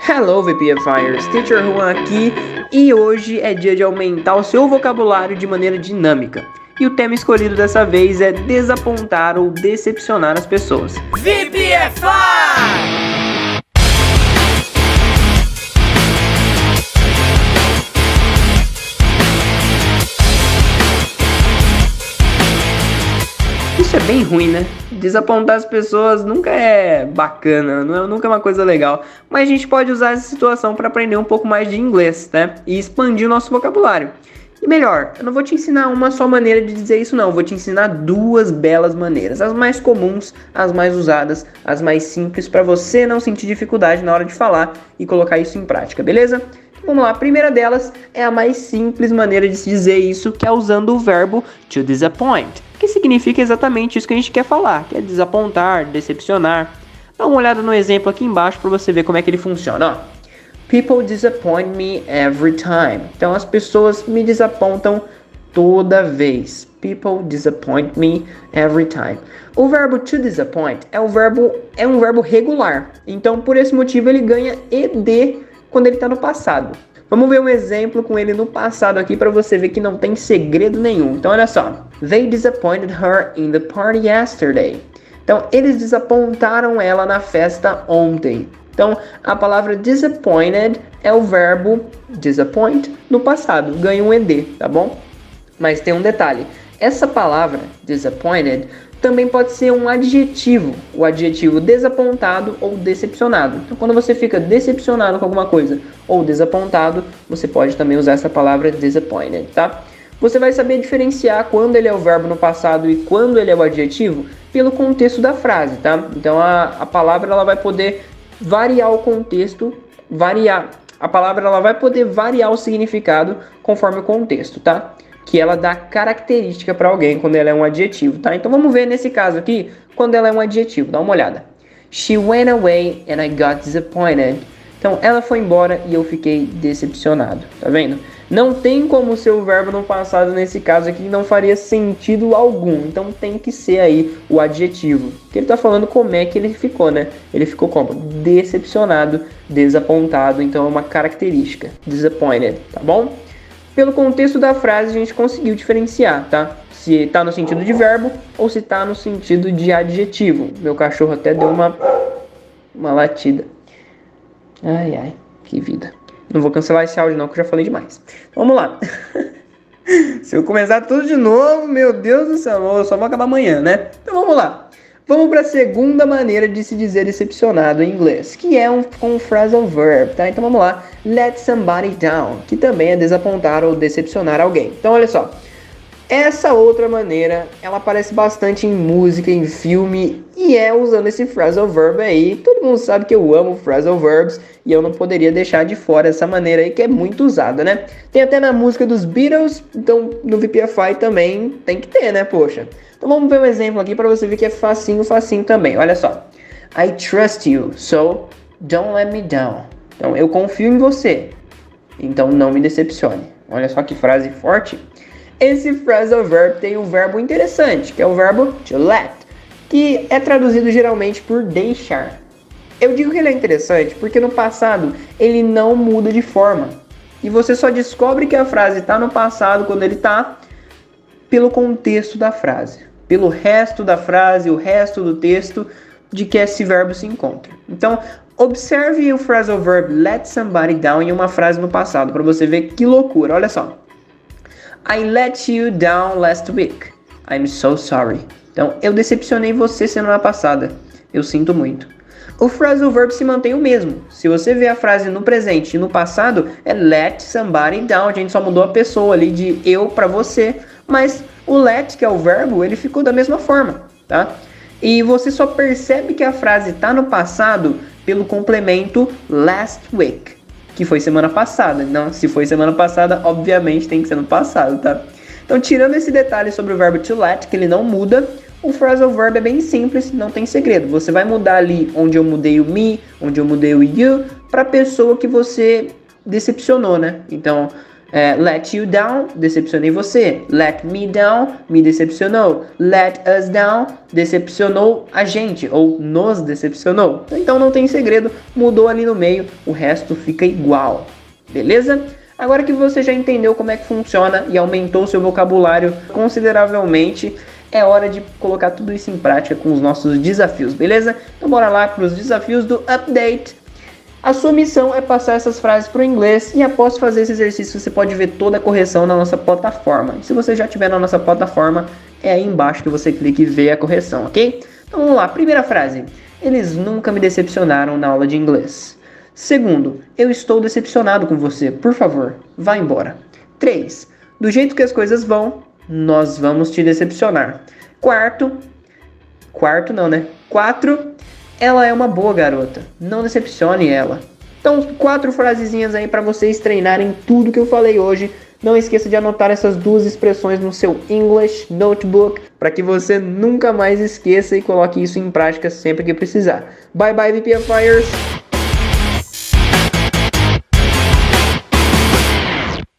Hello VPFires, Teacher Juan aqui e hoje é dia de aumentar o seu vocabulário de maneira dinâmica. E o tema escolhido dessa vez é desapontar ou decepcionar as pessoas. VPFI! Isso é bem ruim, né? Desapontar as pessoas nunca é bacana, não é, nunca é uma coisa legal. Mas a gente pode usar essa situação para aprender um pouco mais de inglês, né? E expandir o nosso vocabulário. E melhor, eu não vou te ensinar uma só maneira de dizer isso, não. Eu vou te ensinar duas belas maneiras. As mais comuns, as mais usadas, as mais simples, para você não sentir dificuldade na hora de falar e colocar isso em prática, beleza? Então, vamos lá, a primeira delas é a mais simples maneira de se dizer isso, que é usando o verbo to disappoint significa exatamente isso que a gente quer falar, que é desapontar, decepcionar. Dá uma olhada no exemplo aqui embaixo para você ver como é que ele funciona. People disappoint me every time. Então as pessoas me desapontam toda vez. People disappoint me every time. O verbo to disappoint é um verbo é um verbo regular. Então por esse motivo ele ganha ed quando ele está no passado. Vamos ver um exemplo com ele no passado aqui para você ver que não tem segredo nenhum. Então olha só. They disappointed her in the party yesterday. Então eles desapontaram ela na festa ontem. Então a palavra disappointed é o verbo disappoint no passado, ganha um ed, tá bom? Mas tem um detalhe. Essa palavra disappointed também pode ser um adjetivo, o adjetivo desapontado ou decepcionado. Então, quando você fica decepcionado com alguma coisa ou desapontado, você pode também usar essa palavra disappointed, tá? Você vai saber diferenciar quando ele é o verbo no passado e quando ele é o adjetivo pelo contexto da frase, tá? Então a, a palavra ela vai poder variar o contexto, variar. A palavra ela vai poder variar o significado conforme o contexto, tá? Que ela dá característica para alguém quando ela é um adjetivo, tá? Então vamos ver nesse caso aqui, quando ela é um adjetivo, dá uma olhada. She went away and I got disappointed. Então ela foi embora e eu fiquei decepcionado, tá vendo? Não tem como ser o verbo no passado nesse caso aqui, não faria sentido algum. Então tem que ser aí o adjetivo. Que ele tá falando como é que ele ficou, né? Ele ficou como? Decepcionado, desapontado. Então é uma característica. Disappointed, tá bom? Pelo contexto da frase, a gente conseguiu diferenciar, tá? Se está no sentido de verbo ou se está no sentido de adjetivo. Meu cachorro até deu uma, uma latida. Ai, ai, que vida. Não vou cancelar esse áudio não, que eu já falei demais. Vamos lá. Se eu começar tudo de novo, meu Deus do céu, eu só vou acabar amanhã, né? Então vamos lá. Vamos para a segunda maneira de se dizer decepcionado em inglês, que é um, um phrasal verb, tá? Então vamos lá, let somebody down, que também é desapontar ou decepcionar alguém. Então olha só, essa outra maneira, ela aparece bastante em música, em filme, e é usando esse phrasal verb aí. Todo mundo sabe que eu amo phrasal verbs, e eu não poderia deixar de fora essa maneira aí que é muito usada, né? Tem até na música dos Beatles, então no VPFI também tem que ter, né, poxa. Então vamos ver um exemplo aqui para você ver que é facinho, facinho também. Olha só. I trust you, so don't let me down. Então eu confio em você, então não me decepcione. Olha só que frase forte. Esse phrasal verb tem um verbo interessante, que é o verbo to let, que é traduzido geralmente por deixar. Eu digo que ele é interessante porque no passado ele não muda de forma. E você só descobre que a frase está no passado quando ele está pelo contexto da frase pelo resto da frase, o resto do texto de que esse verbo se encontra. Então, observe o phrasal verb let somebody down em uma frase no passado para você ver que loucura. Olha só. I let you down last week. I'm so sorry. Então, eu decepcionei você semana passada. Eu sinto muito. O phrasal verb se mantém o mesmo. Se você vê a frase no presente e no passado, é let somebody down. A gente só mudou a pessoa ali de eu para você. Mas o let, que é o verbo, ele ficou da mesma forma, tá? E você só percebe que a frase está no passado pelo complemento last week, que foi semana passada. Não, se foi semana passada, obviamente tem que ser no passado, tá? Então, tirando esse detalhe sobre o verbo to let, que ele não muda, o phrasal verb é bem simples, não tem segredo. Você vai mudar ali onde eu mudei o me, onde eu mudei o you, para pessoa que você decepcionou, né? Então, É, let you down, decepcionei você. Let me down, me decepcionou. Let us down, decepcionou a gente ou nos decepcionou. Então não tem segredo, mudou ali no meio, o resto fica igual. Beleza? Agora que você já entendeu como é que funciona e aumentou seu vocabulário consideravelmente, é hora de colocar tudo isso em prática com os nossos desafios, beleza? Então bora lá para os desafios do update a sua missão é passar essas frases para o inglês e após fazer esse exercício você pode ver toda a correção na nossa plataforma. E se você já estiver na nossa plataforma, é aí embaixo que você clica e vê a correção, ok? Então vamos lá, primeira frase. Eles nunca me decepcionaram na aula de inglês. Segundo, eu estou decepcionado com você. Por favor, vá embora. 3. Do jeito que as coisas vão, nós vamos te decepcionar. Quarto, quarto não, né? 4. Ela é uma boa garota, não decepcione ela. Então, quatro frasezinhas aí para vocês treinarem tudo que eu falei hoje. Não esqueça de anotar essas duas expressões no seu English Notebook para que você nunca mais esqueça e coloque isso em prática sempre que precisar. Bye bye VPFires!